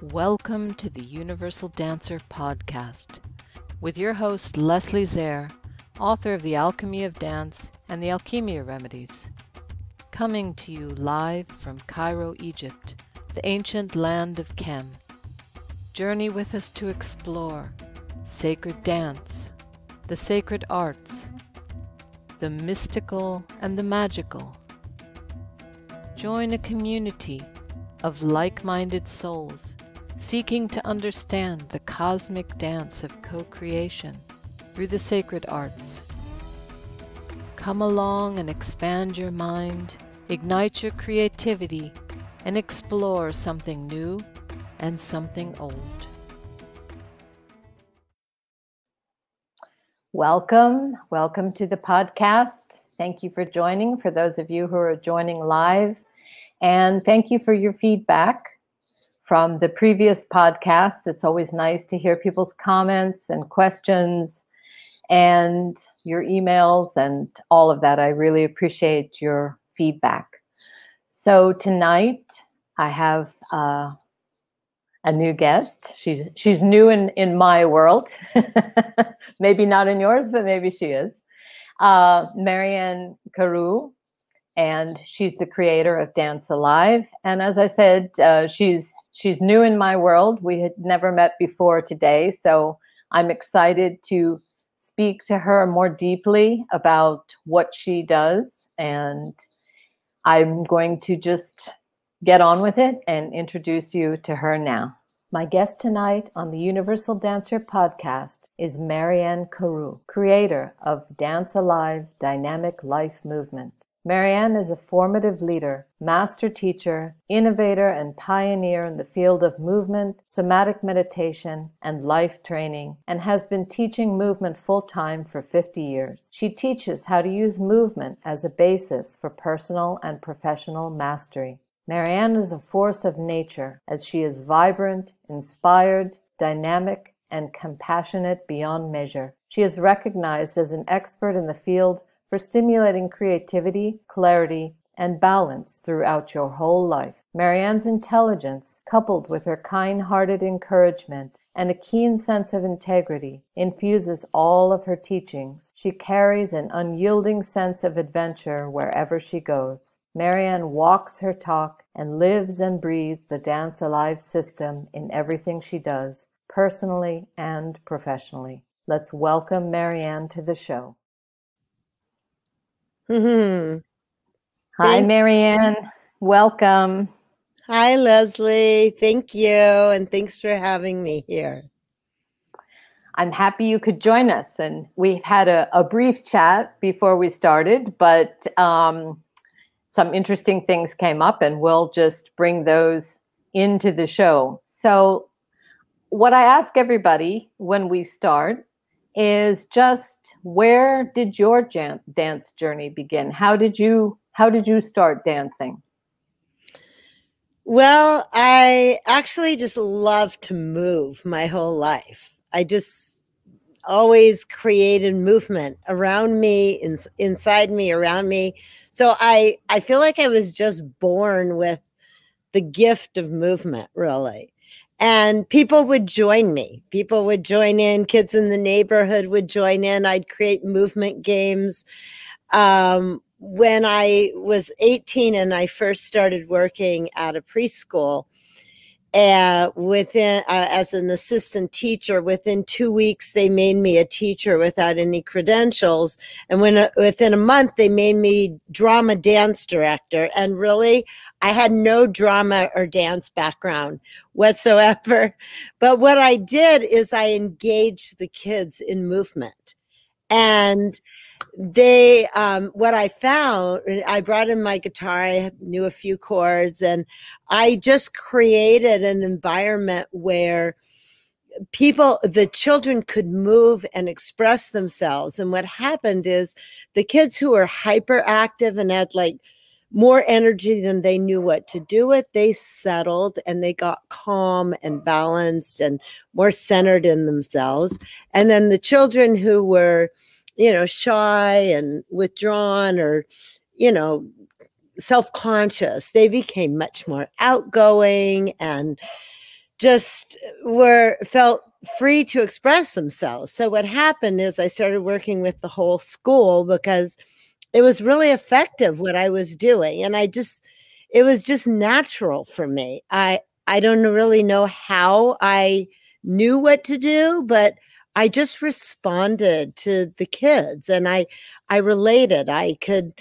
Welcome to the Universal Dancer podcast with your host Leslie Zare, author of The Alchemy of Dance and the Alchemia Remedies. Coming to you live from Cairo, Egypt, the ancient land of Kem. Journey with us to explore sacred dance, the sacred arts, the mystical and the magical. Join a community of like minded souls seeking to understand the cosmic dance of co creation through the sacred arts. Come along and expand your mind, ignite your creativity, and explore something new and something old. Welcome. Welcome to the podcast. Thank you for joining, for those of you who are joining live. And thank you for your feedback from the previous podcasts. It's always nice to hear people's comments and questions and your emails and all of that. I really appreciate your feedback. So tonight I have uh, a new guest. She's she's new in in my world, maybe not in yours, but maybe she is. Uh, Mariane Karou, and she's the creator of Dance Alive. And as I said, uh, she's she's new in my world. We had never met before today, so I'm excited to speak to her more deeply about what she does. And I'm going to just get on with it and introduce you to her now. My guest tonight on the Universal Dancer podcast is Mariane Karou, creator of Dance Alive Dynamic Life Movement. Mariane is a formative leader, master teacher, innovator, and pioneer in the field of movement, somatic meditation, and life training, and has been teaching movement full time for 50 years. She teaches how to use movement as a basis for personal and professional mastery. Mariane is a force of nature as she is vibrant, inspired, dynamic, and compassionate beyond measure. She is recognized as an expert in the field for stimulating creativity, clarity, and balance throughout your whole life. Mariane's intelligence, coupled with her kind-hearted encouragement and a keen sense of integrity, infuses all of her teachings. She carries an unyielding sense of adventure wherever she goes. Mariane walks her talk and lives and breathes the Dance Alive system in everything she does, personally and professionally. Let's welcome Mariane to the show. Mm-hmm. Hi, Thank- Mariane. Welcome. Hi, Leslie. Thank you. And thanks for having me here. I'm happy you could join us. And we've had a, a brief chat before we started, but um, some interesting things came up, and we'll just bring those into the show. So, what I ask everybody when we start is just where did your jan- dance journey begin? How did you how did you start dancing? Well, I actually just love to move my whole life. I just always created movement around me, in, inside me, around me. So I I feel like I was just born with the gift of movement, really and people would join me. People would join in. Kids in the neighborhood would join in. I'd create movement games. Um, when I was 18 and I first started working at a preschool, uh, within uh, as an assistant teacher within two weeks they made me a teacher without any credentials. And when uh, within a month they made me drama dance director. And really i had no drama or dance background whatsoever. But what i did is i engaged the kids in movement. And they um, what i found i brought in my guitar i knew a few chords and i just created an environment where people the children could move and express themselves. And what happened is the kids who were hyperactive and had like more energy than they knew what to do with they settled and they got calm and balanced and more centered in themselves. And then the children who were you know, shy and withdrawn or, you know, self conscious. They became much more outgoing and just were felt free to express themselves. So what happened is I started working with the whole school because it was really effective what I was doing and I just it was just natural for me. I I don't really know how I knew what to do, but I just responded to the kids and I I related. I could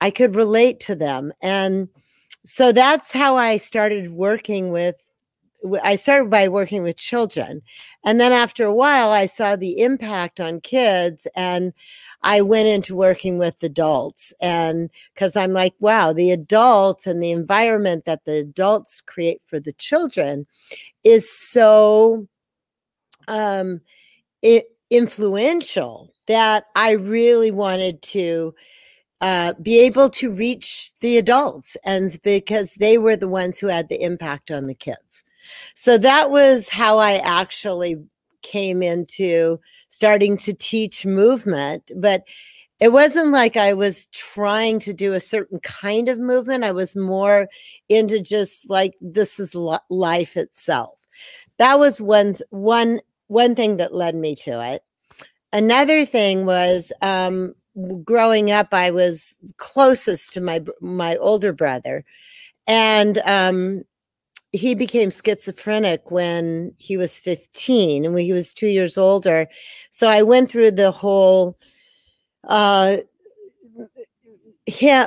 I could relate to them and so that's how I started working with I started by working with children. And then after a while, I saw the impact on kids and I went into working with adults. And because I'm like, wow, the adults and the environment that the adults create for the children is so um, influential that I really wanted to uh, be able to reach the adults and because they were the ones who had the impact on the kids. So that was how I actually came into starting to teach movement. But it wasn't like I was trying to do a certain kind of movement. I was more into just like this is life itself. That was one one one thing that led me to it. Another thing was um, growing up. I was closest to my my older brother, and um, he became schizophrenic when he was 15 and when he was two years older. So I went through the whole uh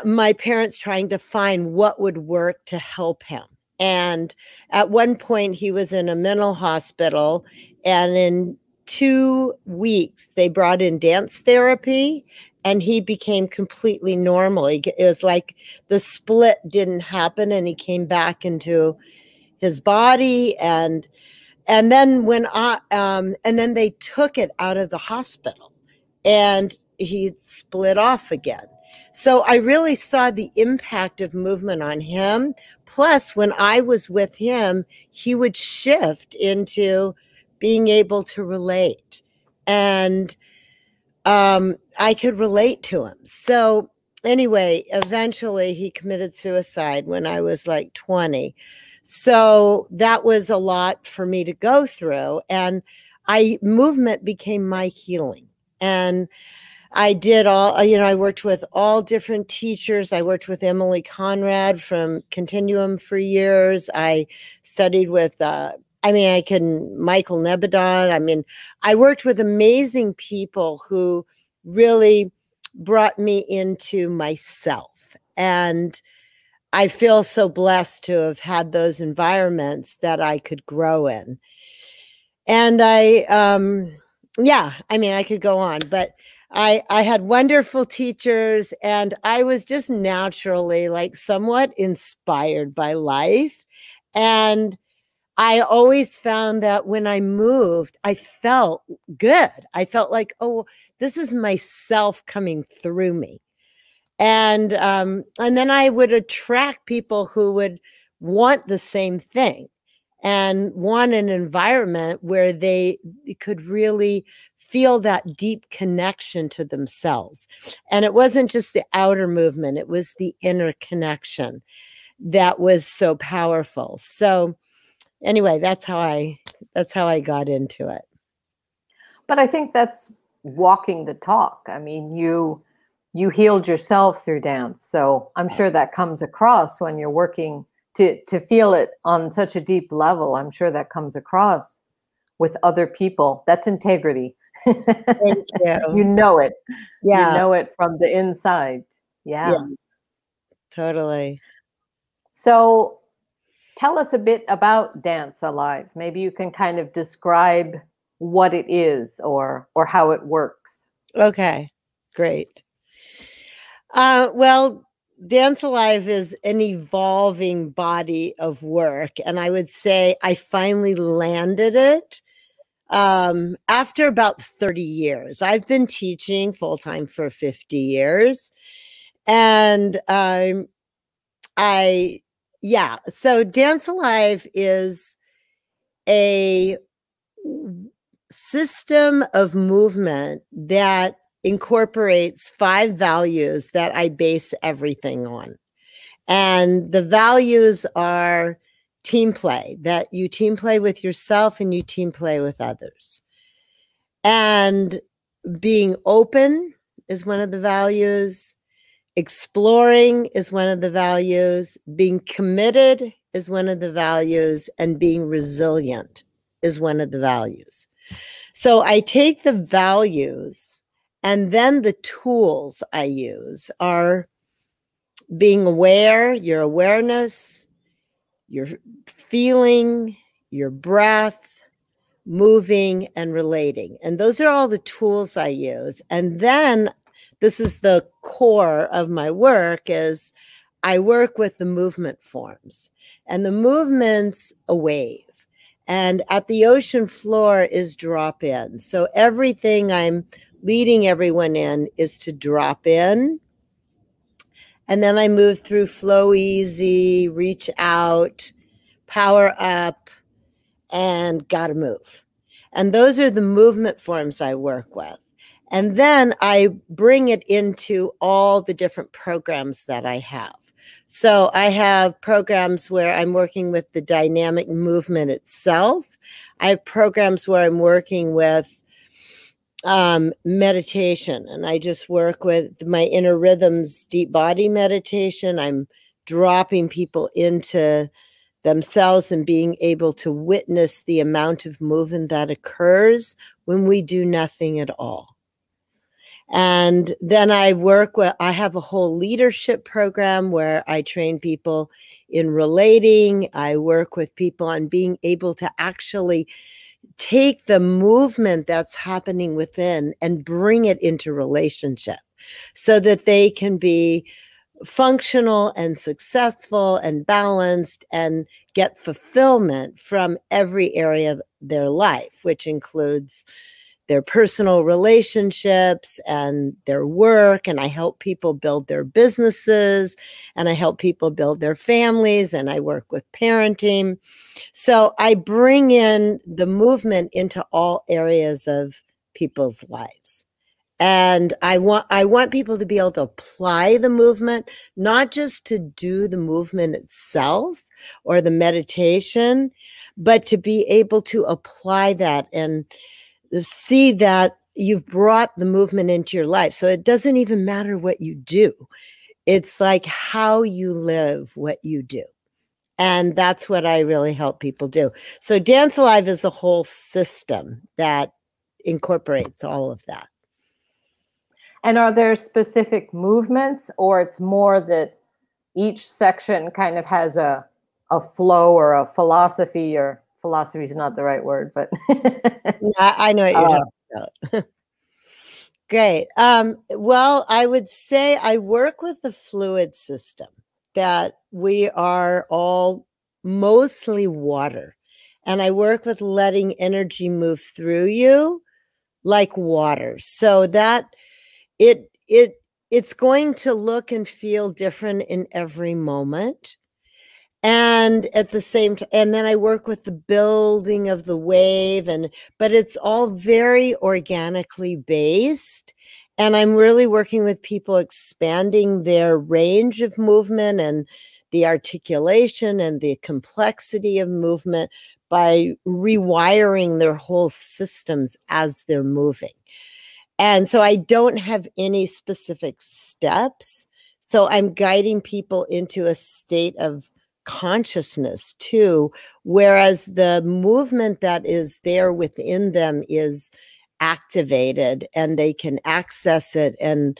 my parents trying to find what would work to help him. And at one point he was in a mental hospital and in two weeks they brought in dance therapy and he became completely normal. It was like the split didn't happen and he came back into his body and and then when I um and then they took it out of the hospital and he split off again. So I really saw the impact of movement on him. Plus, when I was with him, he would shift into being able to relate. And um, I could relate to him. So, anyway, eventually he committed suicide when I was like 20. So that was a lot for me to go through. And I movement became my healing. And I did all, uh, you know, I worked with all different teachers. I worked with Emilie Conrad from Continuum for years. I studied with, uh, I mean, I can, Michael Nebadon. I mean, I worked with amazing people who really brought me into myself. And I feel so blessed to have had those environments that I could grow in. And I, um, yeah, I mean, I could go on, but I, I had wonderful teachers and I was just naturally like somewhat inspired by life. And I always found that when I moved, I felt good. I felt like, oh, this is myself coming through me and um, and then I would attract people who would want the same thing and want an environment where they could really feel that deep connection to themselves. And it wasn't just the outer movement, it was the inner connection that was so powerful. So anyway, that's how I that's how I got into it. But I think that's walking the talk. I mean, you you healed yourself through dance. So I'm sure that comes across when you're working to to feel it on such a deep level. I'm sure that comes across with other people. That's integrity. Thank you. you know it. Yeah. You know it from the inside. Yeah. yeah. Totally. So tell us a bit about Dance Alive. Maybe you can kind of describe what it is or or how it works. Okay. Great. Uh, well, Dance Alive is an evolving body of work. And I would say I finally landed it um, after about 30 years. I've been teaching full time for 50 years. And um, I, yeah, so Dance Alive is a system of movement that incorporates five values that I base everything on. And the values are team play, that you team play with yourself and you team play with others. And being open is one of the values. Exploring is one of the values. Being committed is one of the values. And being resilient is one of the values. So I take the values and then the tools I use are being aware, your awareness, your feeling, your breath, moving, and relating. And those are all the tools I use. And then this is the core of my work is I work with the movement forms. And the movement's a wave. And at the ocean floor is drop in. So everything I'm leading everyone in is to drop in. And then I move through flow easy, reach out, power up, and gotta move. And those are the movement forms I work with. And then I bring it into all the different programs that I have. So I have programs where I'm working with the dynamic movement itself. I have programs where I'm working with um, meditation, and I just work with my inner rhythms, deep body meditation. I'm dropping people into themselves and being able to witness the amount of movement that occurs when we do nothing at all. And then I work with, I have a whole leadership program where I train people in relating. I work with people on being able to actually take the movement that's happening within and bring it into relationship so that they can be functional and successful and balanced and get fulfillment from every area of their life, which includes their personal relationships and their work. And I help people build their businesses and I help people build their families and I work with parenting. So I bring in the movement into all areas of people's lives and i want i want people to be able to apply the movement not just to do the movement itself or the meditation but to be able to apply that and see that you've brought the movement into your life. So it doesn't even matter what you do. It's like how you live what you do. And that's what I really help people do. So Dance Alive is a whole system that incorporates all of that. And are there specific movements or it's more that each section kind of has a a flow or a philosophy or philosophy is not the right word, but I, I, know what you're uh, talking about. Great. Um, well, I would say I work with the fluid system that we are all mostly water. And I work with letting energy move through you like water. So that it it it's going to look and feel different in every moment and at the same time and then i work with the building of the wave and but it's all very organically based. And i'm really working with people expanding their range of movement and the articulation and the complexity of movement by rewiring their whole systems as they're moving. And so i don't have any specific steps. So i'm guiding people into a state of consciousness too whereas the movement that is there within them is activated and they can access it and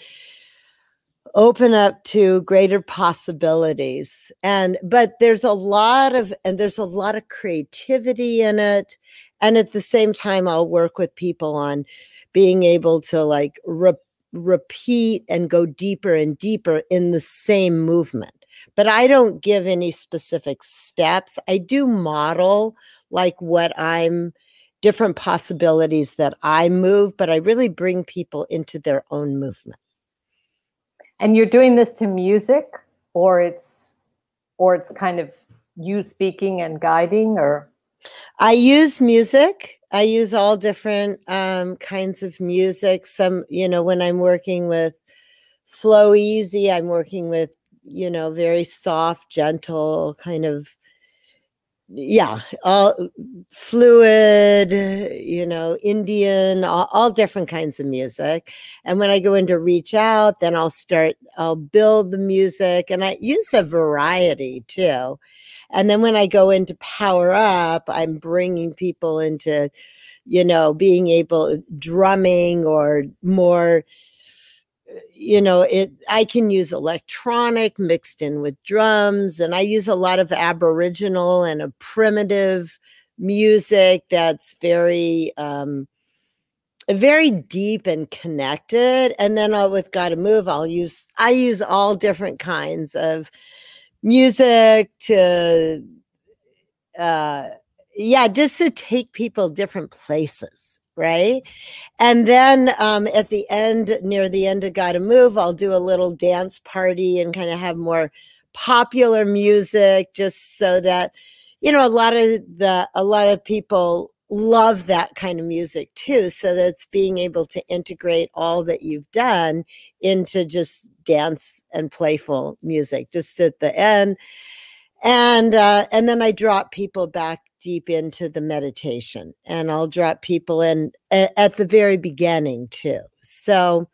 open up to greater possibilities. And but there's a lot of and there's a lot of creativity in it. And at the same time I'll work with people on being able to like re- repeat and go deeper and deeper in the same movement but I don't give any specific steps. I do model like what I'm different possibilities that I move, but I really bring people into their own movement. And you're doing this to music or it's or it's kind of you speaking and guiding or I use music. I use all different um, kinds of music. Some, you know, when I'm working with Flow Easy, I'm working with you know, very soft, gentle, kind of yeah, all fluid, you know, Indian, all, all, different kinds of music. And when I go into reach out, then I'll start, I'll build the music and I use a variety too. And then when I go into power up, I'm bringing people into, you know, being able drumming or more you know it i can use electronic mixed in with drums and i use a lot of aboriginal and a primitive music that's very um very deep and connected and then I'll, with gotta move i'll use i use all different kinds of music to uh yeah just to take people different places right? And then um, at the end, near the end of Gotta Move, I'll do a little dance party and kind of have more popular music just so that, you know, a lot of the, a lot of people love that kind of music too. So that's being able to integrate all that you've done into just dance and playful music just at the end. And, uh, and then I drop people back deep into the meditation and I'll drop people in a- at the very beginning too. So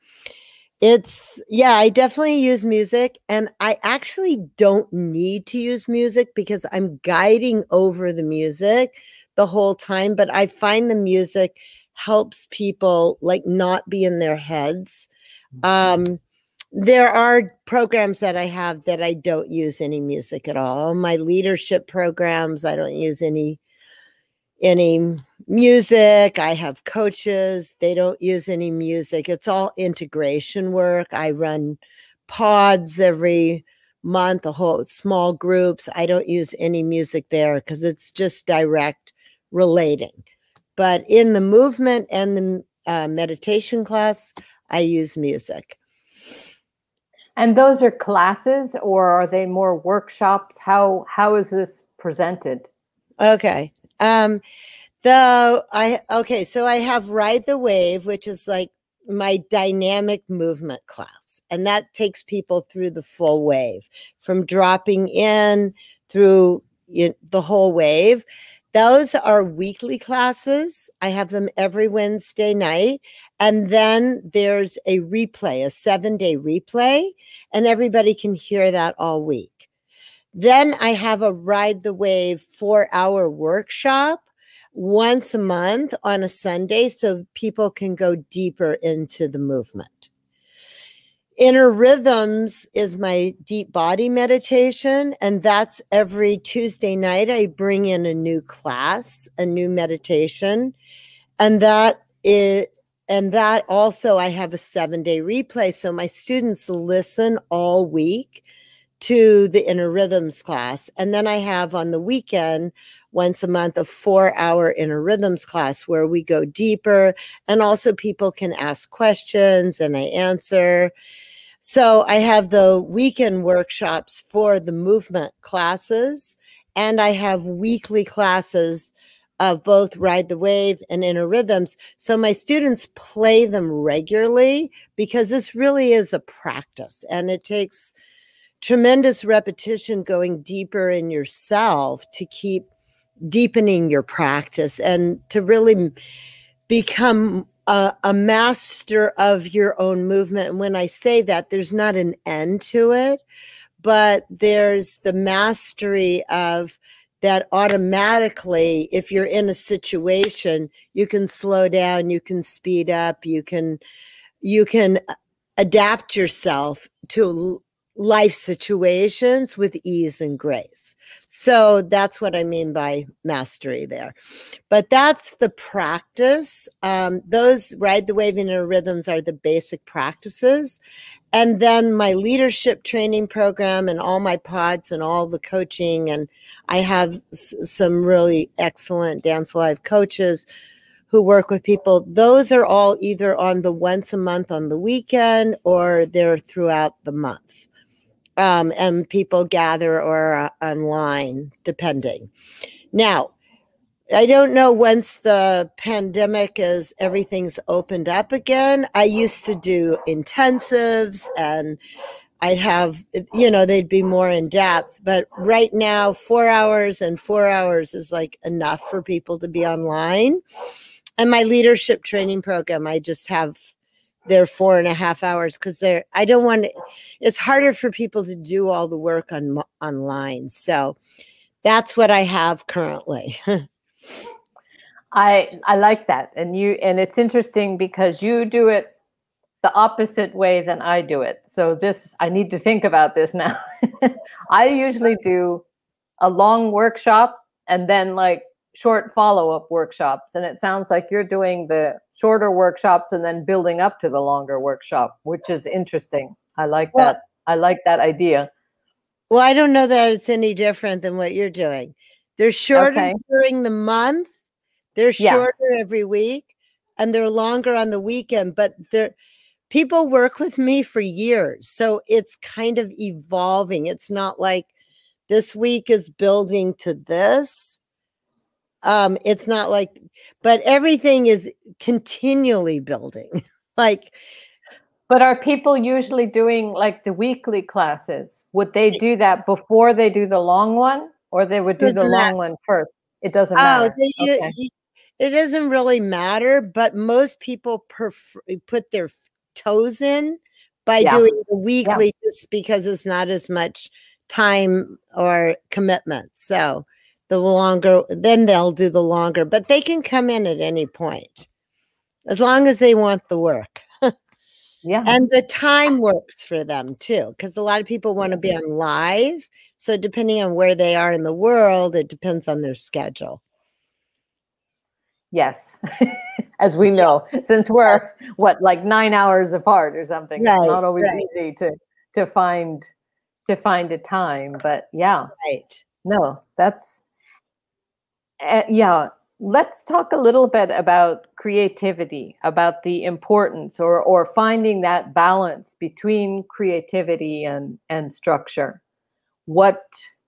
it's, yeah, I definitely use music and I actually don't need to use music because I'm guiding over the music the whole time. But I find the music helps people like not be in their heads. Mm-hmm. Um, there are programs that I have that I don't use any music at all. My leadership programs, I don't use any any music. I have coaches, they don't use any music. It's all integration work. I run pods every month, a whole small groups. I don't use any music there because it's just direct relating. But in the movement and the uh, meditation class, I use music. And those are classes or are they more workshops? How how is this presented? Okay. Um the I okay, so I have Ride the Wave, which is like my dynamic movement class. And that takes people through the full wave from dropping in through you know, the whole wave. Those are weekly classes. I have them every Wednesday night. And then there's a replay, a seven day replay, and everybody can hear that all week. Then I have a Ride the Wave four hour workshop once a month on a Sunday so people can go deeper into the movement. Inner Rhythms is my deep body meditation, and that's every Tuesday night. I bring in a new class, a new meditation, and that is and that also I have a seven day replay. So my students listen all week to the inner rhythms class. And then I have on the weekend, once a month, a four hour inner rhythms class where we go deeper and also people can ask questions and I answer. So I have the weekend workshops for the movement classes and I have weekly classes of both Ride the Wave and Inner Rhythms. So my students play them regularly because this really is a practice and it takes tremendous repetition going deeper in yourself to keep deepening your practice and to really become a, a, master of your own movement. And when I say that, there's not an end to it, but there's the mastery of that automatically, if you're in a situation, you can slow down, you can speed up, you can, you can adapt yourself to life situations with ease and grace. So that's what I mean by mastery there. But that's the practice. Um, those ride the wave in rhythms are the basic practices. And then my leadership training program and all my pods and all the coaching. And I have s- some really excellent Dance Alive coaches who work with people. Those are all either on the once a month on the weekend or they're throughout the month um, and people gather or uh, online, depending. Now, I don't know once the pandemic is everything's opened up again. I used to do intensives and I'd have, you know, they'd be more in depth. But right now, four hours and four hours is like enough for people to be online. And my leadership training program, I just have their four and a half hours because they're, I don't want to, it's harder for people to do all the work on online. So that's what I have currently. I I like that. And you and it's interesting because you do it the opposite way than I do it. So this I need to think about this now. I usually do a long workshop and then like short follow-up workshops and it sounds like you're doing the shorter workshops and then building up to the longer workshop, which is interesting. I like well, that. I like that idea. Well, I don't know that it's any different than what you're doing. They're shorter okay. during the month. They're shorter yeah. every week and they're longer on the weekend, but they're people work with me for years. So it's kind of evolving. It's not like this week is building to this. Um, it's not like, but everything is continually building. like, but are people usually doing like the weekly classes? Would they do that before they do the long one, or they would do the long matter. one first? It doesn't oh, matter. They, okay. it doesn't really matter, but most people prefer put their toes in by yeah. doing the weekly yeah. just because it's not as much time or commitment. So the longer, then they'll do the longer, but they can come in at any point as long as they want the work. yeah. And the time works for them too, because a lot of people want to be on live. So depending on where they are in the world, it depends on their schedule. Yes. as we know, since we're what like nine hours apart or something. Right, it's not always right. easy to to find to find a time, but yeah, right. No, that's uh, yeah. Let's talk a little bit about creativity, about the importance or or finding that balance between creativity and and structure. What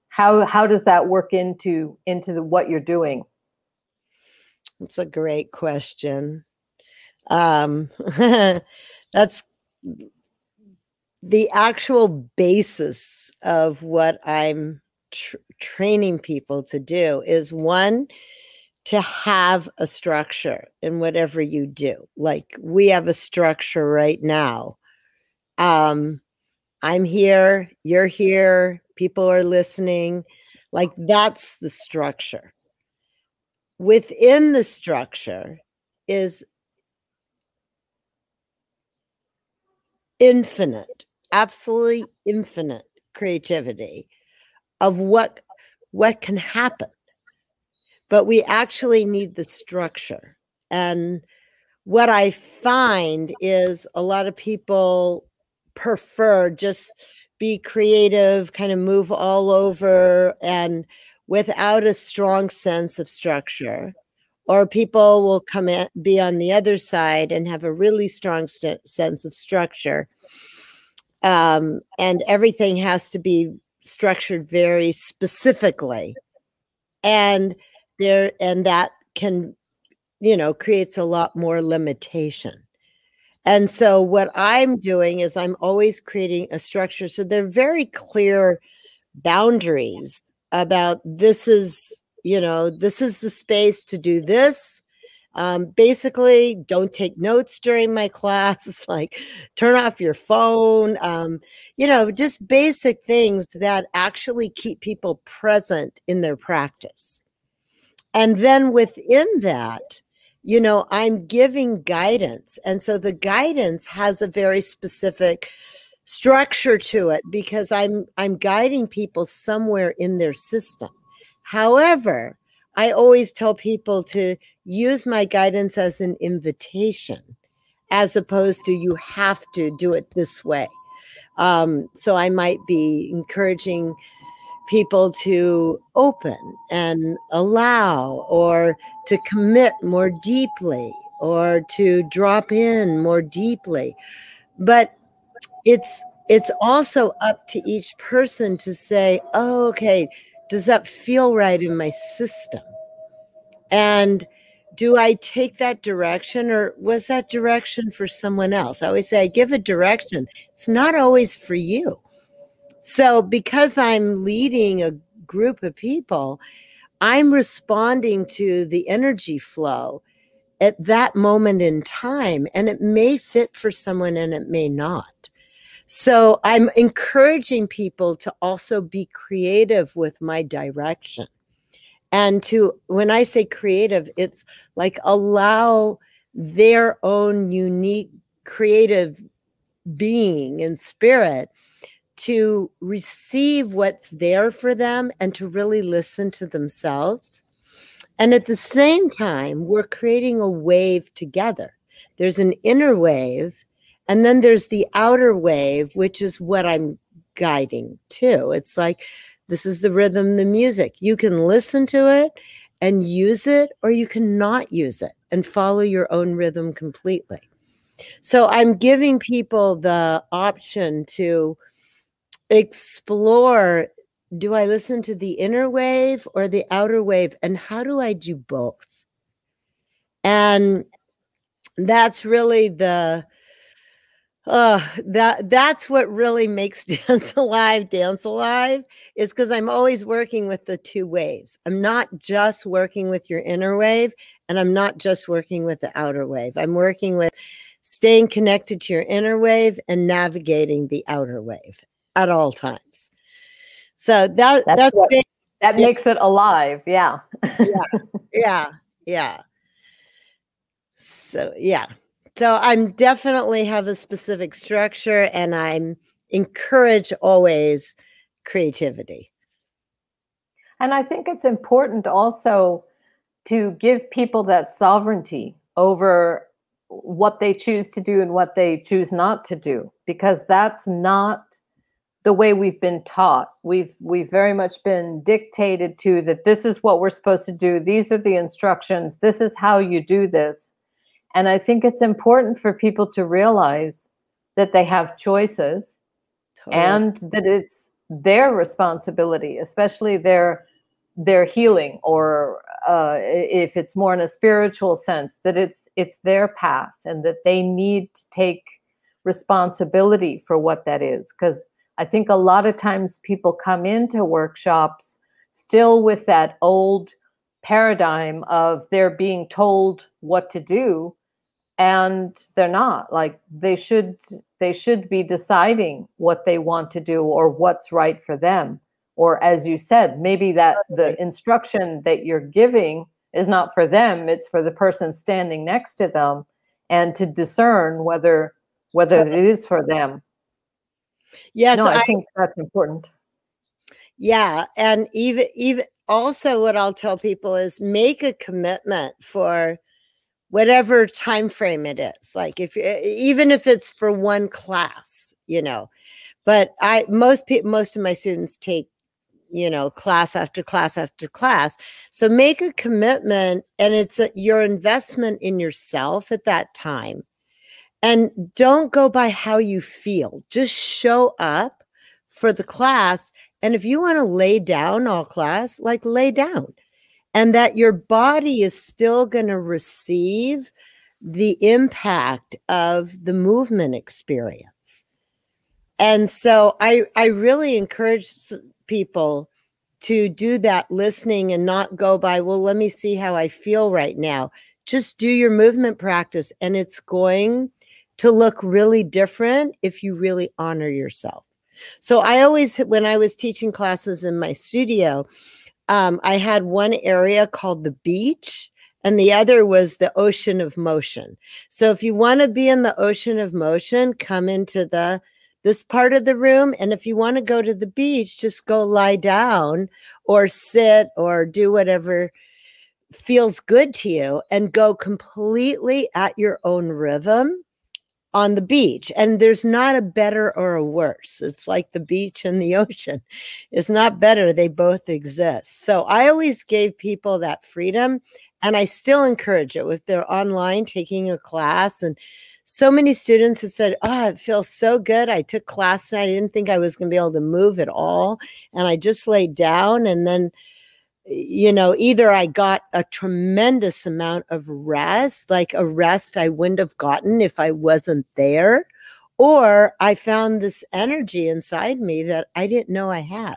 how how does that work into into the, what you're doing? That's a great question. Um, that's the actual basis of what I'm tr- training people to do is one to have a structure in whatever you do. Like we have a structure right now. Um, I'm here, you're here, people are listening. Like that's the structure within the structure is infinite absolutely infinite creativity of what what can happen. But we actually need the structure. And what i find is a lot of people prefer just be creative kind of move all over and without a strong sense of structure. Or people will come in be on the other side and have a really strong st- sense of structure. Um, and everything has to be structured very specifically. And there and that can you know creates a lot more limitation. And so what i'm doing is i'm always creating a structure. So they're very clear boundaries about this is you know this is the space to do this um, basically don't take notes during my class like turn off your phone um, you know just basic things that actually keep people present in their practice and then within that you know i'm giving guidance and so the guidance has a very specific structure to it because I'm I'm guiding people somewhere in their system. However, I always tell people to use my guidance as an invitation as opposed to you have to do it this way. Um, so I might be encouraging people to open and allow or to commit more deeply or to drop in more deeply. But it's it's also up to each person to say, oh, okay, does that feel right in my system? And do I take that direction or was that direction for someone else? I always say I give a direction. It's not always for you. So because I'm leading a group of people, I'm responding to the energy flow at that moment in time. And it may fit for someone and it may not. So I'm encouraging people to also be creative with my direction. And to, when I say creative, it's like allow their own unique creative being and spirit to receive what's there for them and to really listen to themselves. And at the same time, we're creating a wave together. There's an inner wave, and then there's the outer wave, which is what I'm guiding to. It's like this is the rhythm, the music. You can listen to it and use it, or you can not use it and follow your own rhythm completely. So I'm giving people the option to explore do I listen to the inner wave or the outer wave? And how do I do both? And that's really the uh that that's what really makes dance alive dance alive is because i'm always working with the two waves i'm not just working with your inner wave and i'm not just working with the outer wave i'm working with staying connected to your inner wave and navigating the outer wave at all times. So that that's, that's what, big, that yeah. makes it alive. Yeah. yeah. Yeah. Yeah. So yeah. So I'm definitely have a specific structure and I'm encourage always creativity. And I think it's important also to give people that sovereignty over what they choose to do and what they choose not to do because that's not the way we've been taught. We've we've very much been dictated to that this is what we're supposed to do. These are the instructions. This is how you do this. And I think it's important for people to realize that they have choices totally. and that it's their responsibility, especially their their healing or uh, if it's more in a spiritual sense that it's it's their path and that they need to take responsibility for what that is because I think a lot of times people come into workshops still with that old paradigm of they're being told what to do and they're not like they should they should be deciding what they want to do or what's right for them. Or as you said maybe that the instruction that you're giving is not for them it's for the person standing next to them and to discern whether whether it is for them. Yes, no, I, I think that's important. Yeah, and even even also what I'll tell people is make a commitment for whatever time frame it is. Like if even if it's for one class, you know. But I most people most of my students take you know class after class after class so make a commitment and it's a, your investment in yourself at that time and don't go by how you feel. Just show up for the class. And if you want to lay down all class, like lay down. And that your body is still going to receive the impact of the movement experience. And so I, I really encourage people to do that listening and not go by, well, let me see how I feel right now. Just do your movement practice and it's going to look really different if you really honor yourself. So I always, when I was teaching classes in my studio, um, I had one area called the beach and the other was the ocean of motion. So if you want to be in the ocean of motion, come into the this part of the room and if you want to go to the beach, just go lie down or sit or do whatever feels good to you and go completely at your own rhythm on the beach and there's not a better or a worse. It's like the beach and the ocean it's not better they both exist. So i always gave people that freedom and i still encourage it with their online taking a class and so many students have said oh it feels so good. I took class and i didn't think i was going to be able to move at all and i just laid down and then you know, either I got a tremendous amount of rest, like a rest I wouldn't have gotten if I wasn't there, or I found this energy inside me that I didn't know I had.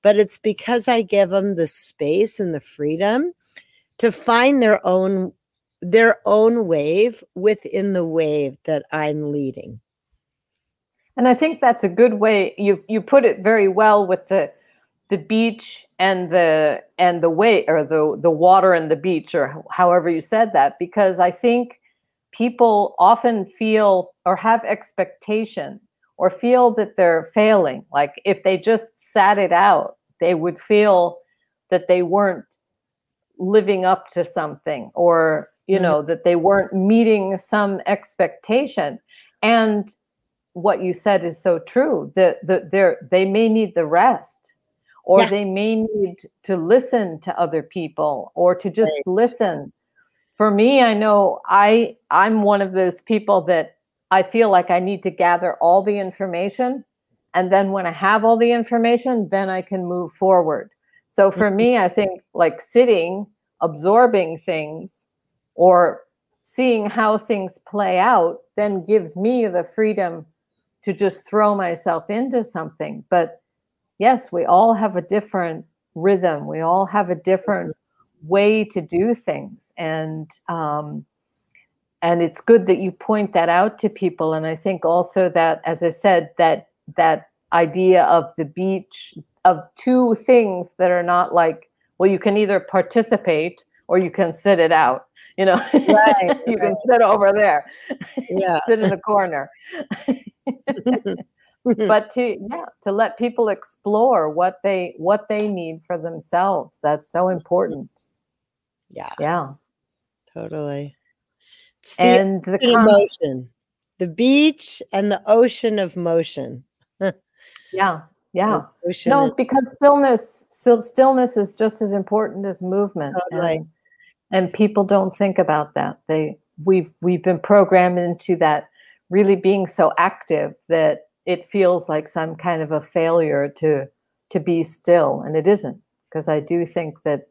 But it's because I give them the space and the freedom to find their own their own wave within the wave that I'm leading. And I think that's a good way you you put it very well with the the beach and the and the way or the the water and the beach or however you said that because I think people often feel or have expectation or feel that they're failing like if they just sat it out they would feel that they weren't living up to something or you mm-hmm. know that they weren't meeting some expectation and what you said is so true that the, they they may need the rest or yeah. they may need to listen to other people or to just right. listen for me i know i i'm one of those people that i feel like i need to gather all the information and then when i have all the information then i can move forward so for mm-hmm. me i think like sitting absorbing things or seeing how things play out then gives me the freedom to just throw myself into something but yes, we all have a different rhythm. We all have a different way to do things, and um, and it's good that you point that out to people. And I think also that, as I said, that that idea of the beach of two things that are not like well, you can either participate or you can sit it out. You know, right, you right. can sit over there, yeah, sit in the corner. but to yeah to let people explore what they what they need for themselves that's so important. Yeah. Yeah. Totally. It's the and the emotion the beach and the ocean of motion. Yeah yeah. No because stillness still stillness is just as important as movement totally. and, and people don't think about that. They we've we've been programmed into that really being so active that it feels like some kind of a failure to to be still and it isn't because i do think that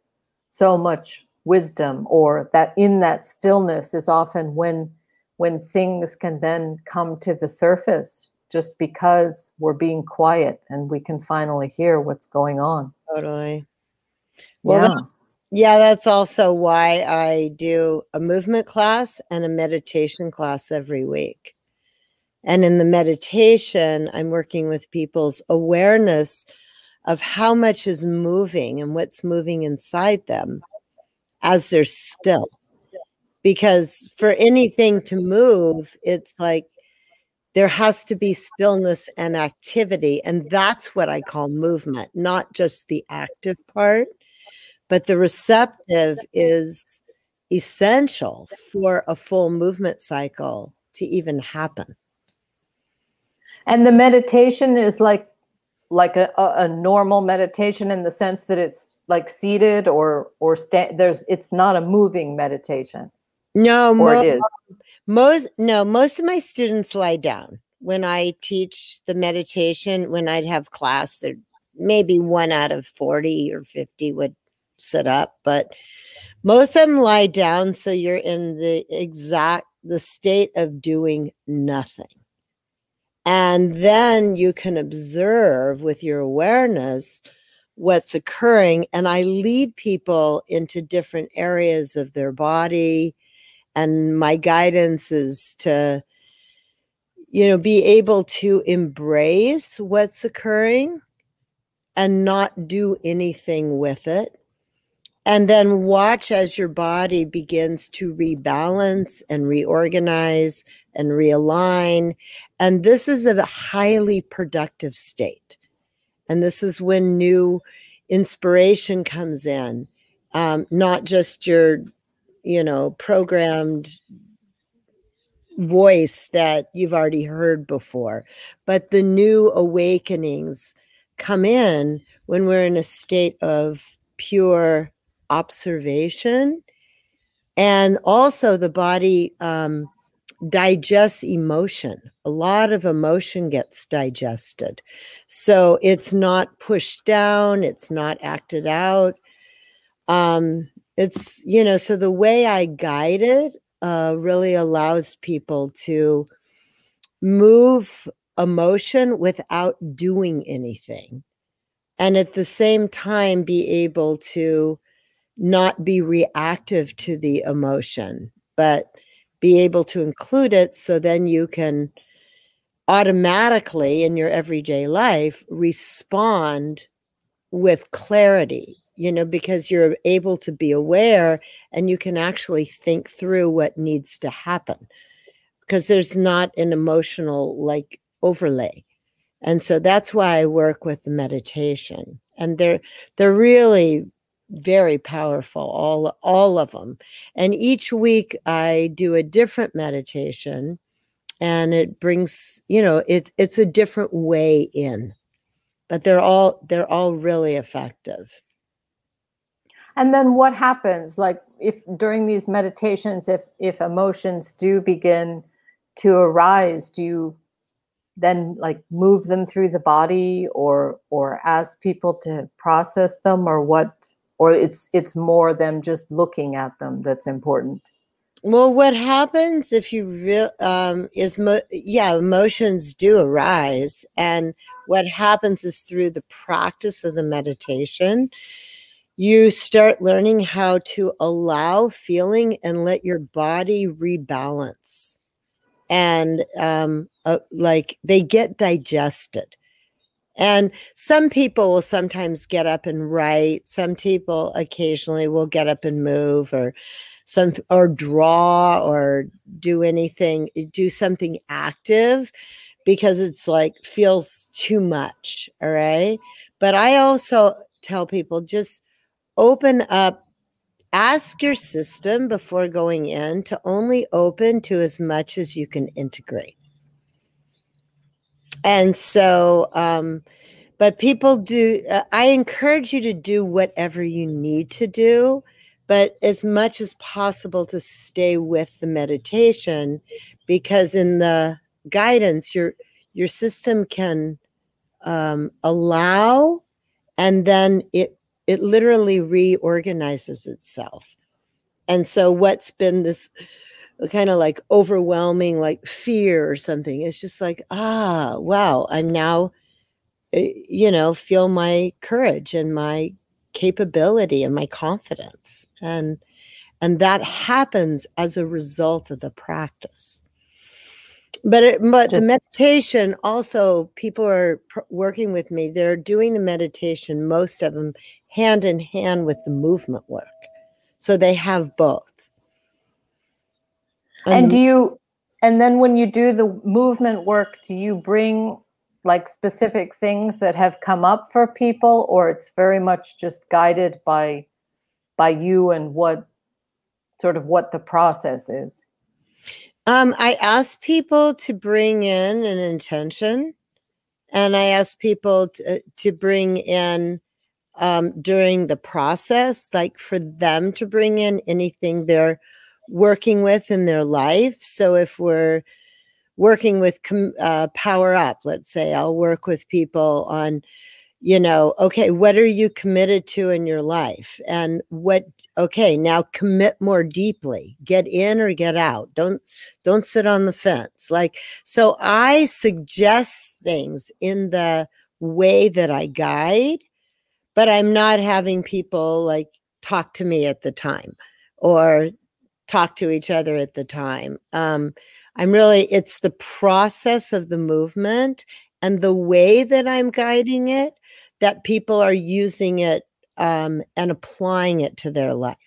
so much wisdom or that in that stillness is often when when things can then come to the surface just because we're being quiet and we can finally hear what's going on. Totally. Well yeah. That, yeah that's also why i do a movement class and a meditation class every week and in the meditation, I'm working with people's awareness of how much is moving and what's moving inside them as they're still. Because for anything to move, it's like there has to be stillness and activity. And that's what I call movement, not just the active part, but the receptive is essential for a full movement cycle to even happen and the meditation is like like a, a, normal meditation in the sense that it's like seated or or stand there's it's not a moving meditation. No mo- most no most of my students lie down. When i teach the meditation when i'd have class there maybe one out of 40 or 50 would sit up but most of them lie down so you're in the exact the state of doing nothing and then you can observe with your awareness what's occurring. And I lead people into different areas of their body. And my guidance is to, you know, be able to embrace what's occurring and not do anything with it. And then watch as your body begins to rebalance and reorganize and realign. And this is a highly productive state. And this is when new inspiration comes in, um, not just your, you know, programmed voice that you've already heard before, but the new awakenings come in when we're in a state of pure observation. And also, the body um, digests emotion. A lot of emotion gets digested. So it's not pushed down, it's not acted out. um, it's you know so the way i guide it uh, really allows people to move emotion without doing anything and at the same time be able to not be reactive to the emotion but be able to include it so then you can automatically in your everyday life respond with clarity you know because you're able to be aware and you can actually think through what needs to happen because there's not an emotional like overlay. And so that's why i work with the meditation. And they're they're really very powerful all all of them and each week i do a different meditation and it brings you know it's it's a different way in but they're all they're all really effective. And then what happens like if during these meditations if if emotions do begin to arise do you then like move them through the body or or ask people to process them or what or it's it's more them just looking at them that's important? Well what happens if you real um is mo- yeah emotions do arise and what happens is through the practice of the meditation you start learning how to allow feeling and let your body rebalance. And um, uh, like they get digested and some people will sometimes get up and write. Some people occasionally will get up and move or some or draw or do anything, eh, do something active because it's like feels too much. All right. But I also tell people just open up ask your system before going in to only open to as much as you can integrate and so um but people do uh, i encourage you to do whatever you need to do but as much as possible to stay with the meditation because in the guidance your your system can um, allow and then it it literally reorganizes itself. And so what's been this kind of like overwhelming like fear or something. It's just like ah wow i'm now eh, you know feel my courage and my capability and my confidence. And and that happens as a result of the practice. But it, but the meditation also people are pr- working with me they're doing the meditation most of them hand in hand with the movement work. So they have both and do you and then when you do the movement work do you bring like specific things that have come up for people or it's very much just guided by by you and what sort of what the process is? Um, i ask people to bring in an intention and i ask people to, to bring in um, during the process like for them to bring in anything they're working with in their life. So if we're working with uh, Power Up, let's say, I'll work with people on, you know, okay, what are you committed to in your life? And what, okay, now commit more deeply, get in or get out. Don't, don't sit on the fence. Like, so I suggest things in the way that I guide, but I'm not having people like talk to me at the time or talk to each other at the time. Um, I'm really, it's the process of the movement and the way that I'm guiding it that people are using it um, and applying it to their life.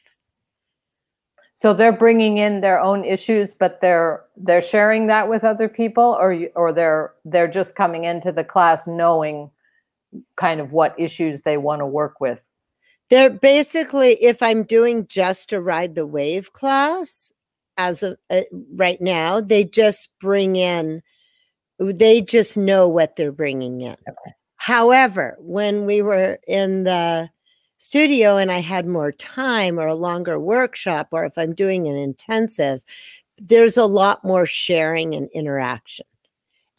So they're bringing in their own issues, but they're they're sharing that with other people, or or they're they're just coming into the class knowing kind of what issues they want to work with. They're basically, if I'm doing just a ride the wave class, as of uh, right now, they just bring in, they just know what they're bringing in. Okay. However, when we were in the studio and I had more time or a longer workshop, or if I'm doing an intensive, there's a lot more sharing and interaction.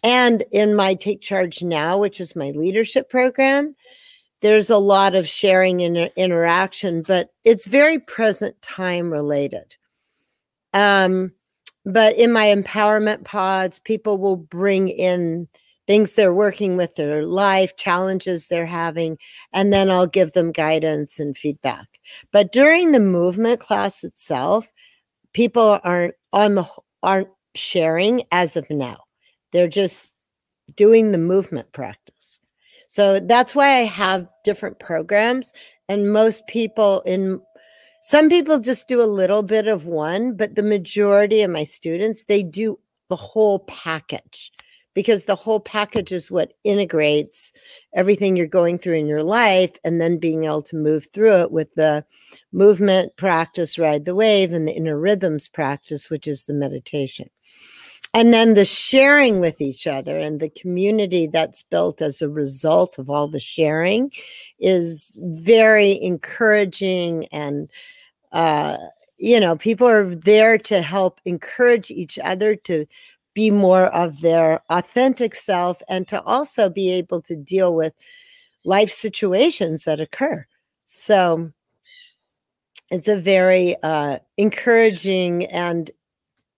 And in my Take Charge Now, which is my leadership program, there's a lot of sharing and interaction, but it's very present time related. Um, but in my empowerment pods, people will bring in things they're working with their life, challenges they're having, and then I'll give them guidance and feedback. But during the movement class itself, people aren't on the aren't sharing as of now. They're just doing the movement practice. So that's why I have different programs and most people in some people just do a little bit of one, but the majority of my students they do the whole package because the whole package is what integrates everything you're going through in your life and then being able to move through it with the movement practice, ride the wave, and the inner rhythms practice, which is the meditation. And then the sharing with each other and the community that's built as a result of all the sharing is very encouraging and uh, you know people are there to help encourage each other to be more of their authentic self and to also be able to deal with life situations that occur. So it's a very uh, encouraging and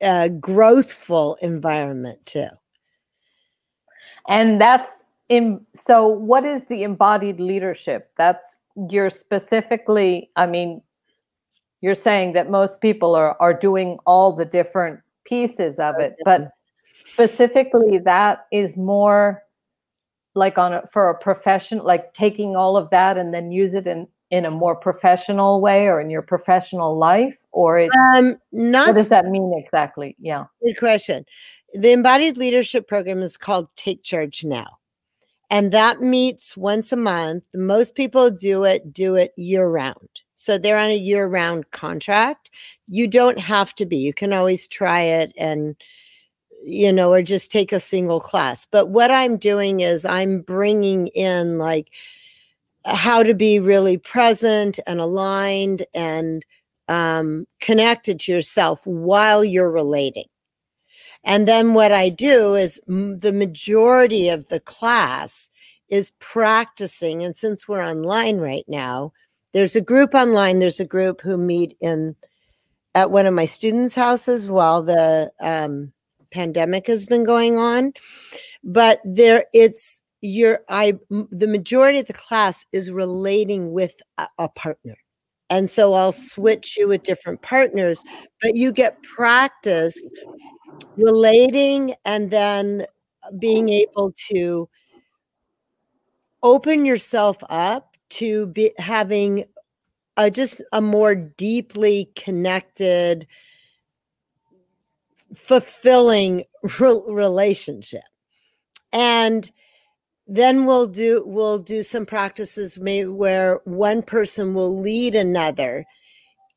uh, growthful environment too. And that's in. So, what is the embodied leadership? That's you're specifically. I mean, you're saying that most people are are doing all the different pieces of it, but specifically that is more like on a, for a profession like taking all of that and then use it in in a more professional way or in your professional life or it's um not what does that mean exactly? Yeah. Good question. The embodied leadership program is called take charge now and that meets once a month. Most people do it do it year round so they're on a year round contract. You don't have to be. You can always try it and you know, or just take a single class. But what I'm doing is I'm bringing in like how to be really present and aligned and um, connected to yourself while you're relating. And then what I do is m- the majority of the class is practicing. And since we're online right now, there's a group online, there's a group who meet in at one of my students' houses while the um, pandemic has been going on but there it's your i the majority of the class is relating with a, a partner. And so i'll mm-hmm. switch you with different partners but you get practice relating and then being able to open yourself up to be having a, just a more deeply connected fulfilling re- relationship. And then we'll do we'll do some practices maybe where one person will lead another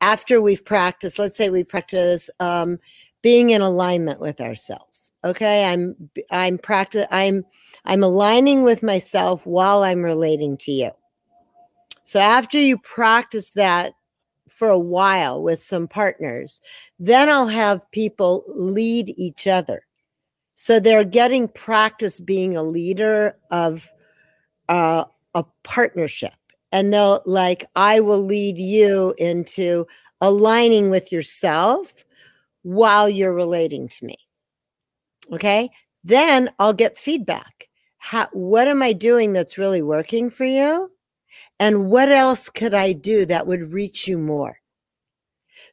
after we've practiced let's say we practice um, being in alignment with ourselves okay i'm i'm practice i'm i'm aligning with myself while i'm relating to you so after you practice that for a while with some partners. Then I'll have people lead each other. So they're getting practice being a leader of uh, a partnership. And they'll like, I will lead you into aligning with yourself while you're relating to me. Okay. Then I'll get feedback. How, what am I doing that's really working for you? And what else could I do that would reach you more?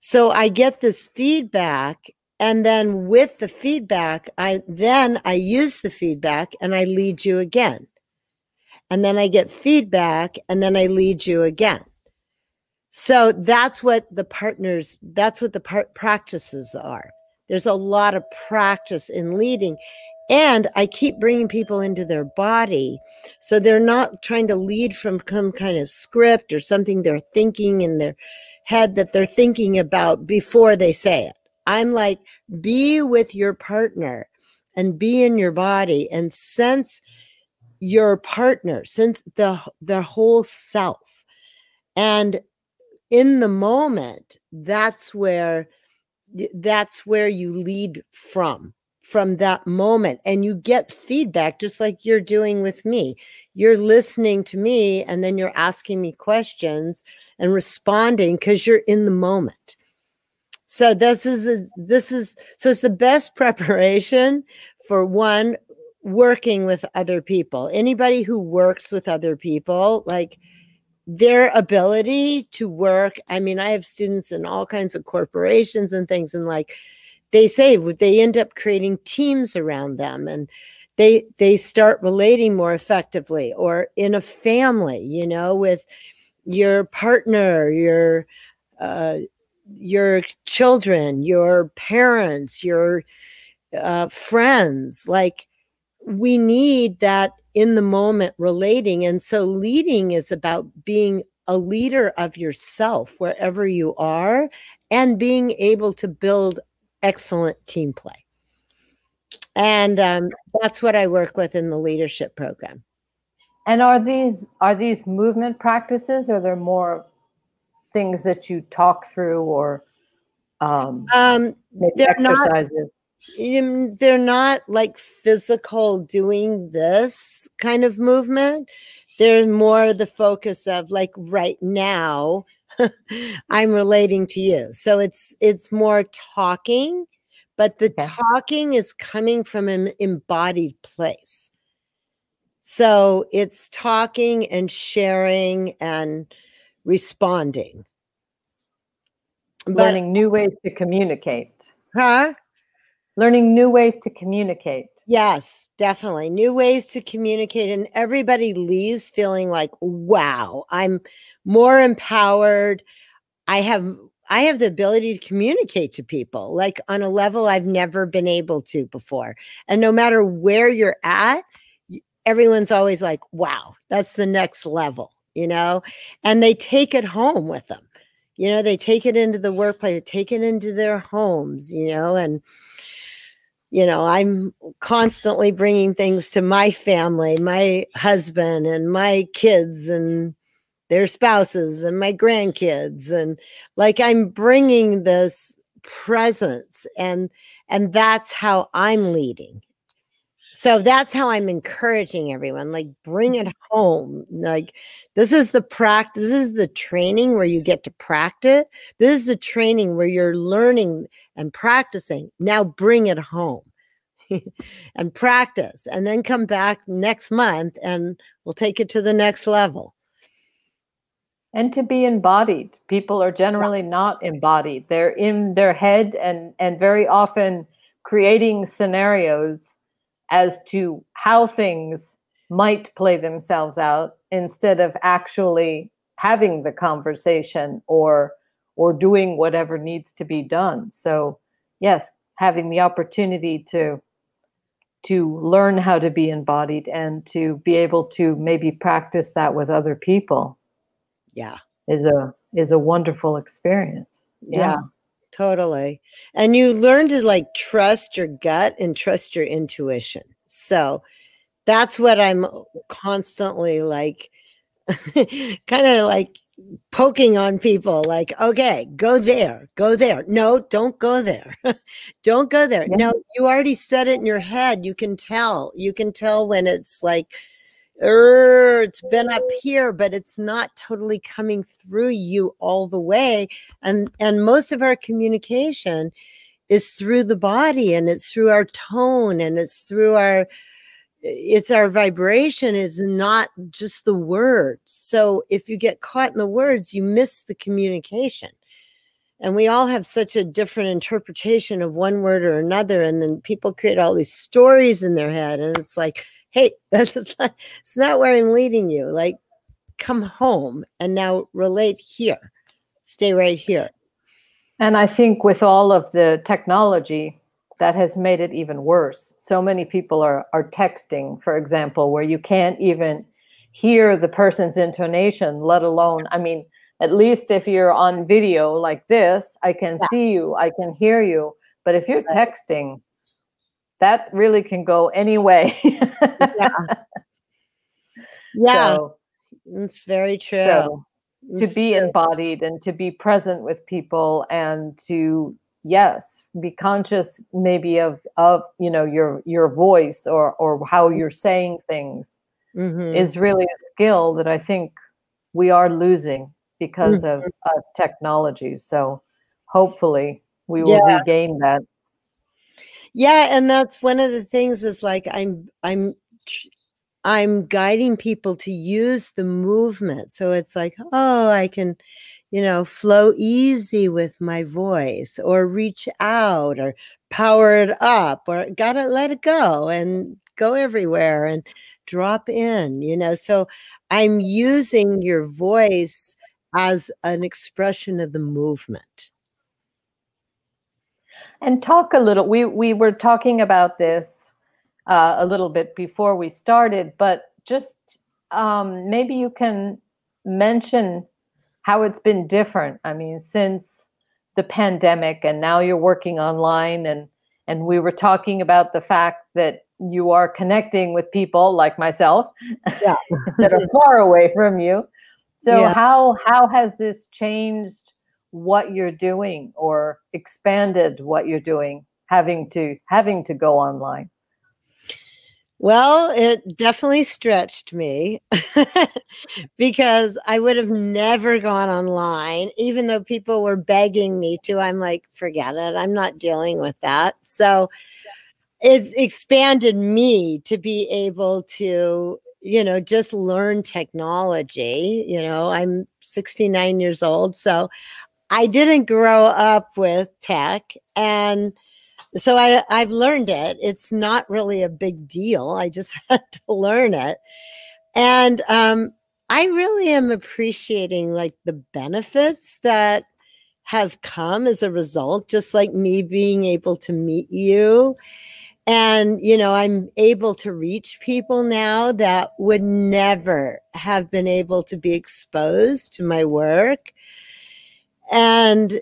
So I get this feedback and then with the feedback, I then I use the feedback and I lead you again. And then I get feedback and then I lead you again. So that's what the partners, that's what the part practices are. There's a lot of practice in leading. And I keep bringing people into their body. So they're not trying to lead from some kind of script or something they're thinking in their head that they're thinking about before they say it. I'm like, be with your partner and be in your body and sense your partner, sense the, the whole self. And in the moment, that's where that's where you lead from from that moment and you get feedback just like you're doing with me you're listening to me and then you're asking me questions and responding because you're in the moment so this is a, this is so it's the best preparation for one working with other people. Anybody who works with other people like their ability to work i mean i have students in all kinds of corporations and things and like they say they end up creating teams around them and they they start relating more effectively or in a family you know with your partner your uh, your children your parents your uh, friends like we need that in the moment relating and so leading is about being a leader of yourself wherever you are and being able to build excellent team play. And um, that's what I work with in the leadership program. And are these are these movement practices? Or are there more things that you talk through, or um, um, they're exercises? Not, they're not like physical doing this kind of movement. They're more the focus of like right now I'm relating to you. So it's it's more talking, but the okay. talking is coming from an embodied place. So it's talking and sharing and responding. Learning but, new ways to communicate. Huh? Learning new ways to communicate. Yes, definitely. New ways to communicate. And everybody leaves feeling like, wow, I'm more empowered. I have I have the ability to communicate to people like on a level I've never been able to before. And no matter where you're at, everyone's always like, wow, that's the next level, you know? And they take it home with them. You know, they take it into the workplace, take it into their homes, you know, and you know, I'm constantly bringing things to my family, my husband and my kids and their spouses and my grandkids and like I'm bringing this presence and and that's how I'm leading. So that's how I'm encouraging everyone like bring it home. Like this is the practice this is the training where you get to practice. This is the training where you're learning and practicing. Now bring it home. and practice and then come back next month and we'll take it to the next level and to be embodied people are generally not embodied they're in their head and and very often creating scenarios as to how things might play themselves out instead of actually having the conversation or or doing whatever needs to be done. So yes having the opportunity to to learn how to be embodied and to be able to maybe practice that with other people yeah. is a is a wonderful experience. Yeah. yeah totally. And you learn to like trust your gut and trust your intuition. So that's what i'm constantly like kind of like poking on people like okay go there go there. No don't go there. Don't go there. Yeah. no you already said it in your head. You can tell. You can tell when it's like er, it's been up here but it's not totally coming through you all the way and and most of our communication is through the body and it's through our tone and it's through our it's our vibration is not just the words. So if you get caught in the words you miss the communication. And we all have such a different interpretation of one word or another and then people create all these stories in their head and it's like hey that's not, it's not where i'm leading you like come home and now relate here stay right here and i think with all of the technology that has made it even worse. So many people are are texting, for example, where you can't even hear the person's intonation, let alone, I mean, at least if you're on video like this, I can yeah. see you, I can hear you. But if you're texting, that really can go any way. yeah. Yeah. So, it's very true. So, to be embodied and to be present with people and to yes be conscious maybe of of you know your your voice or or how you're saying things Mhm. is really a skill that i think we are losing because of, Mm-hmm. of technology so hopefully we will Yeah. regain that Yeah, and that's one of the things is like I'm I'm I'm guiding people to use the movement. So it's like, oh, I can, you know, flow easy with my voice or reach out or power it up or gotta let it go and go everywhere and drop in, you know. So I'm using your voice as an expression of the movement. And talk a little. We we were talking about this uh, a little bit before we started, but just um, maybe you can mention how it's been different. I mean, since the pandemic, and now you're working online, and and we were talking about the fact that you are connecting with people like myself Yeah. that are far away from you. So Yeah. how how has this changed what you're doing or expanded what you're doing having to having to go online? Well, it definitely stretched me because I would have never gone online, even though people were begging me to. I'm like, forget it. I'm not dealing with that. So it's expanded me to be able to, you know, just learn technology. You know, I'm 69 years old. So I didn't grow up with tech. And so I, I've learned it. It's not really a big deal. I just had to learn it. And um, I really am appreciating like the benefits that have come as a result, just like me being able to meet you. And, you know, I'm able to reach people now that would never have been able to be exposed to my work. And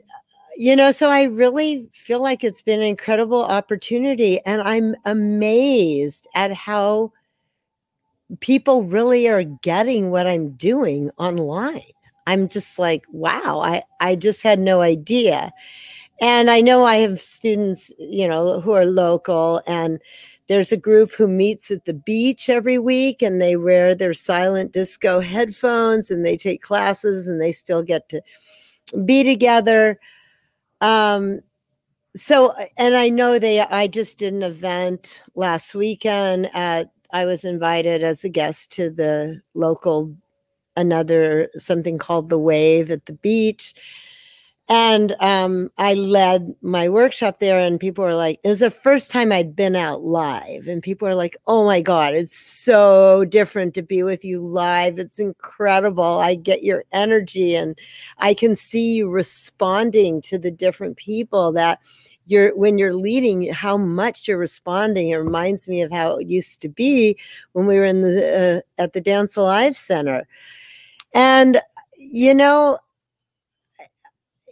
you know, so I really feel like it's been an incredible opportunity. And I'm amazed at how people really are getting what I'm doing online. I'm just like, wow, I, I just had no idea. And I know I have students, you know, who are local and there's a group who meets at the beach every week and they wear their silent disco headphones and they take classes and they still get to be together. Um so and i know they i just did an event last weekend at i was invited as a guest to the local another something called the wave at the beach and um i led my workshop there and people were like it was the first time i'd been out live and people were like oh my god it's so different to be with you live. It's incredible. I get your energy and I can see you responding to the different people that you're when you're leading how much you're responding. It reminds me of how it used to be when we were in the uh, at the dance alive center. And you know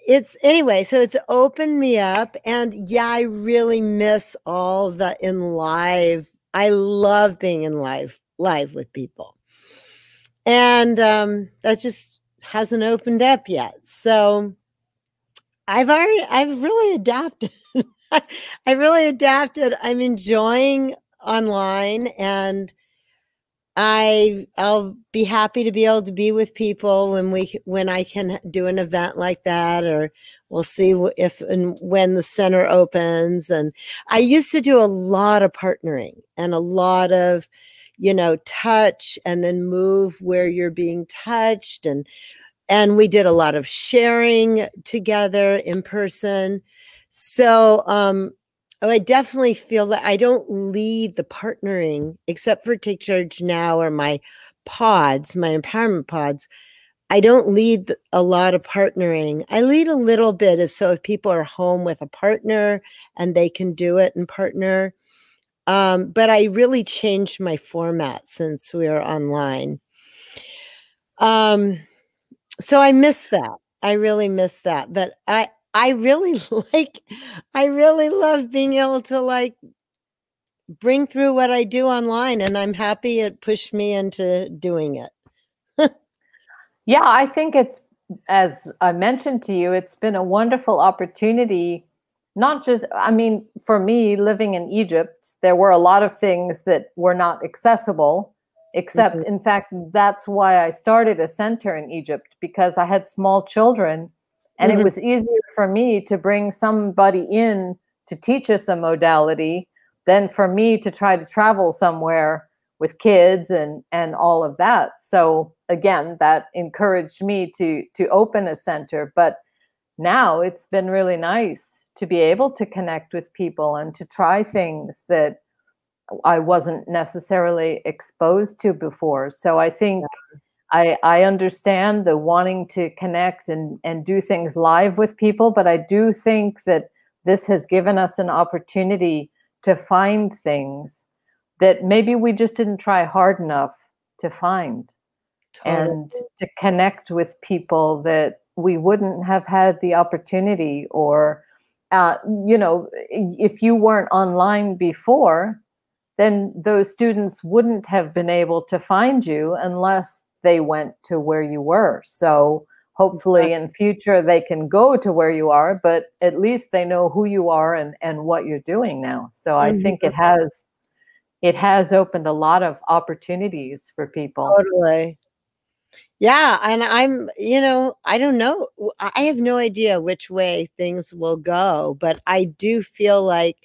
it's anyway so it's opened me up and yeah i really miss all the in live i love being in live live with people and um that just hasn't opened up yet. So I've already I've really adapted. I really adapted. I'm enjoying online and I I'll be happy to be able to be with people when we when I can do an event like that or we'll see if and when the center opens and I used to do a lot of partnering and a lot of you know touch and then move where you're being touched and and we did a lot of sharing together in person. So um oh, i definitely feel that i don't lead the partnering except for take charge now or my pods my empowerment pods i don't lead a lot of partnering i lead a little bit of so if people are home with a partner and they can do it and partner um, but I really changed my format since we are online. Um, so I miss that. I really miss that. But I I really like I really love being able to like bring through what I do online and I'm happy it pushed me into doing it. Yeah, I think it's as I mentioned to you, it's been a wonderful opportunity not just i mean for me living in egypt there were a lot of things that were not accessible except mm-hmm. in fact that's why i started a center in egypt because i had small children and mm-hmm. it was easier for me to bring somebody in to teach us a modality than for me to try to travel somewhere with kids and and all of that so again that encouraged me to to open a center but now it's been really nice to be able to connect with people and to try things that I wasn't necessarily exposed to before. So I think I, I understand the wanting to connect and, and do things live with people, but I do think that this has given us an opportunity to find things that maybe we just didn't try hard enough to find totally. and to connect with people that we wouldn't have had the opportunity or uh, you know if you weren't online before then those students wouldn't have been able to find you unless they went to where you were so hopefully in future they can go to where you are but at least they know who you are and and what you're doing now so mm-hmm. i think it has it has opened a lot of opportunities for people totally yeah, and I'm, you know, I don't know. I have no idea which way things will go, but I do feel like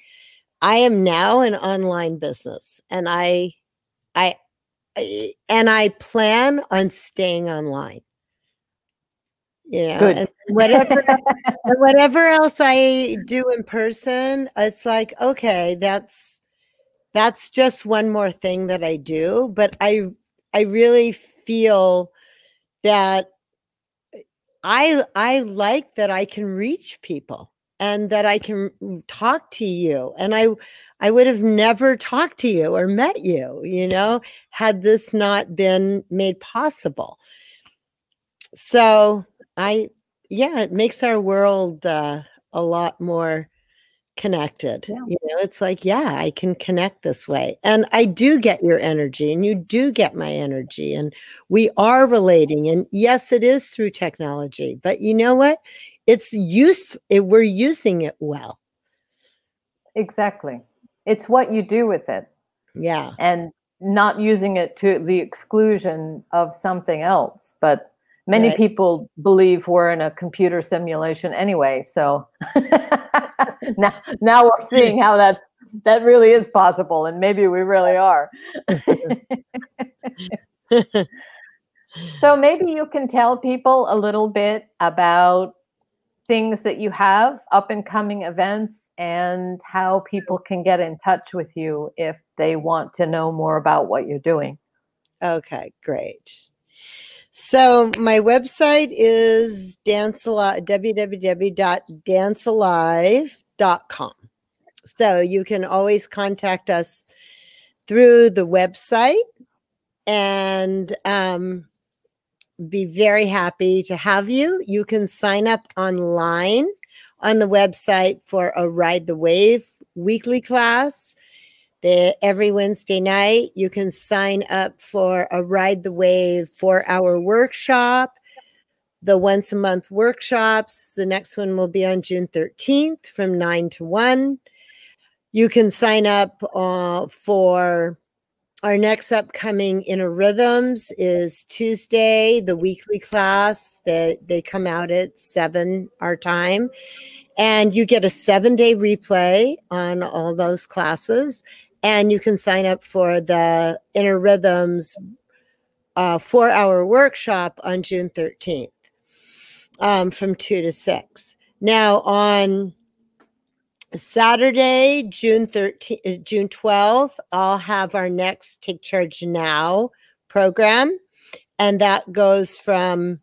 I am now an online business and I I and I plan on staying online. You know, whatever whatever else I do in person, it's like, okay, that's that's just one more thing that I do, but I I really feel that I I like that I can reach people and that I can talk to you and I I would have never talked to you or met you, you know, had this not been made possible. So, I yeah, it makes our world uh, a lot more connected. Yeah. You know, it's like, yeah, I can connect this way. And I do get your energy and you do get my energy and we are relating and yes, it is through technology. But you know what? It's use it, we're using it well. Exactly. It's what you do with it. Yeah. And not using it to the exclusion of something else, but many right. people believe we're in a computer simulation anyway so now now we're seeing how that that really is possible and maybe we really are so maybe you can tell people a little bit about things that you have up and coming events and how people can get in touch with you if they want to know more about what you're doing. Okay great. So my website is dance www.dancealive.com. So you can always contact us through the website and um, be very happy to have you. You can sign up online on the website for a Ride the Wave weekly class the, every Wednesday night, you can sign up for a Ride the Wave four hour workshop. The once a month workshops, the next one will be on June 13th from 9 to 1. You can sign up uh, for our next upcoming Inner Rhythms is Tuesday, the weekly class that they come out at 7 our time. And you get a seven day replay on all those classes and you can sign up for the Inner Rhythms uh, four hour workshop on June 13th um, from 2 to 6. Now, on Saturday, June 13th, uh, June 12th, I'll have our next Take Charge Now program. And that goes from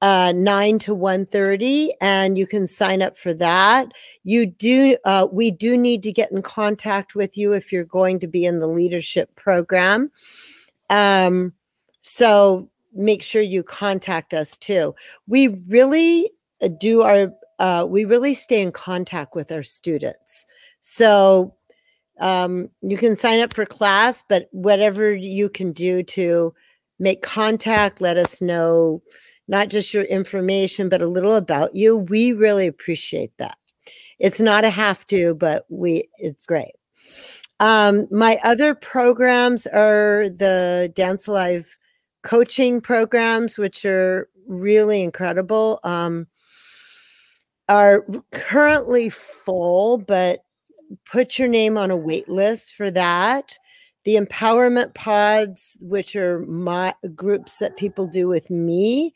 uh, 9 to 1.30 and you can sign up for that. You do uh, we do need to get in contact with you if you're going to be in the leadership program. Um, so make sure you contact us too. We really uh, do our uh, we really stay in contact with our students so um, you can sign up for class but whatever you can do to make contact let us know not just your information, but a little about you. We really appreciate that. it's not a have to, but we it's great. Um, my other programs are the Dance Alive coaching programs, which are really incredible. Um, are currently full, but put your name on a wait list for that. The empowerment pods, which are my groups that people do with me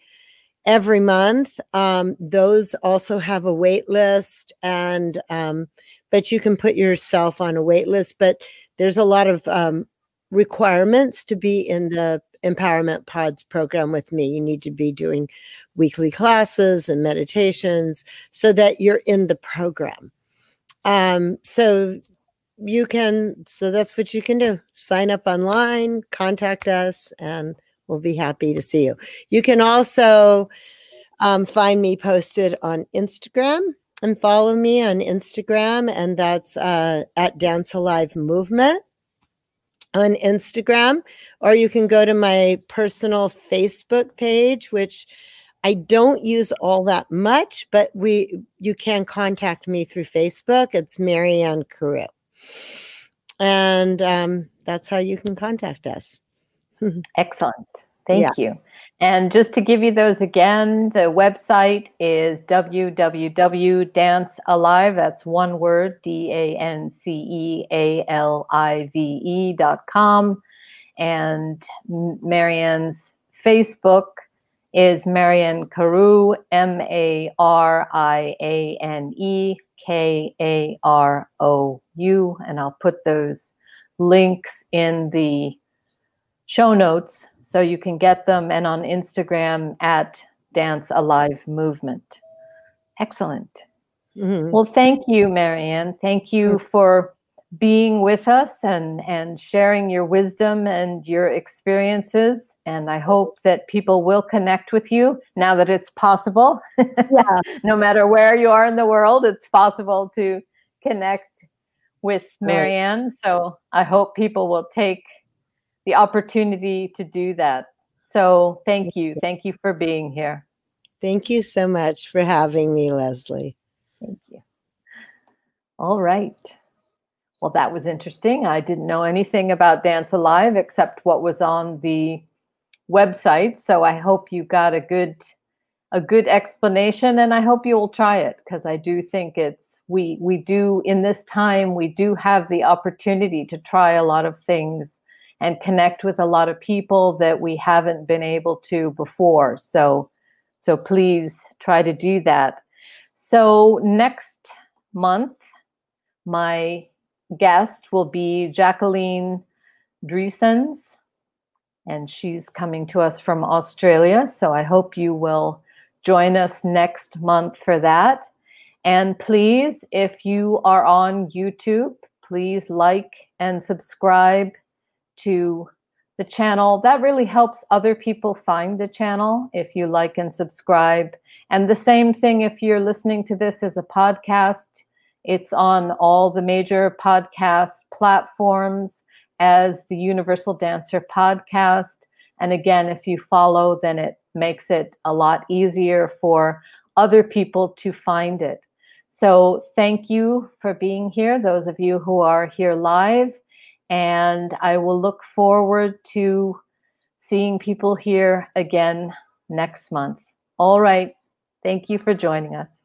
every month, um, those also have a wait list, and um, but you can put yourself on a wait list. But there's a lot of um, requirements to be in the empowerment pods program with me. You need to be doing weekly classes and meditations so that you're in the program. Um, so you can, so that's what you can do. Sign up online, contact us, and we'll be happy to see you. You can also um, find me posted on Instagram and follow me on Instagram, and that's uh, at Dance Alive Movement on Instagram, or you can go to my personal Facebook page, which I don't use all that much, but we you can contact me through Facebook. It's Mariane Karou. And um, that's how you can contact us. Excellent. Thank yeah. you. And just to give you those again, the website is www.dancealive, that's one word, D A N C E A L I V E dot com. And Mariane's Facebook is Mariane Karou, M A R I A N E K A R O U. And I'll put those links in the show notes so you can get them and on Instagram at Dance Alive Movement. Excellent. Mm-hmm. Well, thank you, Mariane. Thank you for being with us and and sharing your wisdom and your experiences and i hope that people will connect with you now that it's possible yeah no matter where you are in the world it's possible to connect with mariane right. so i hope people will take the opportunity to do that. So thank you. Thank you for being here. Thank you so much for having me, Leslie. Thank you. All right. Well, that was interesting. I didn't know anything about Dance Alive except what was on the website. So I hope you got a good a good explanation and I hope you will try it because I do think it's we we do in this time we do have the opportunity to try a lot of things and connect with a lot of people that we haven't been able to before. So, so please try to do that. So next month, my guest will be Jacqueline Dreesens, and she's coming to us from Australia. So I hope you will join us next month for that. And please, if you are on YouTube, please like and subscribe to the channel. That really helps other people find the channel if you like and subscribe. And the same thing if you're listening to this as a podcast, it's on all the major podcast platforms as the Universal Dancer podcast. And again, if you follow, then it makes it a lot easier for other people to find it. So thank you for being here, those of you who are here live and I will look forward to seeing people here again next month. All right. Thank you for joining us.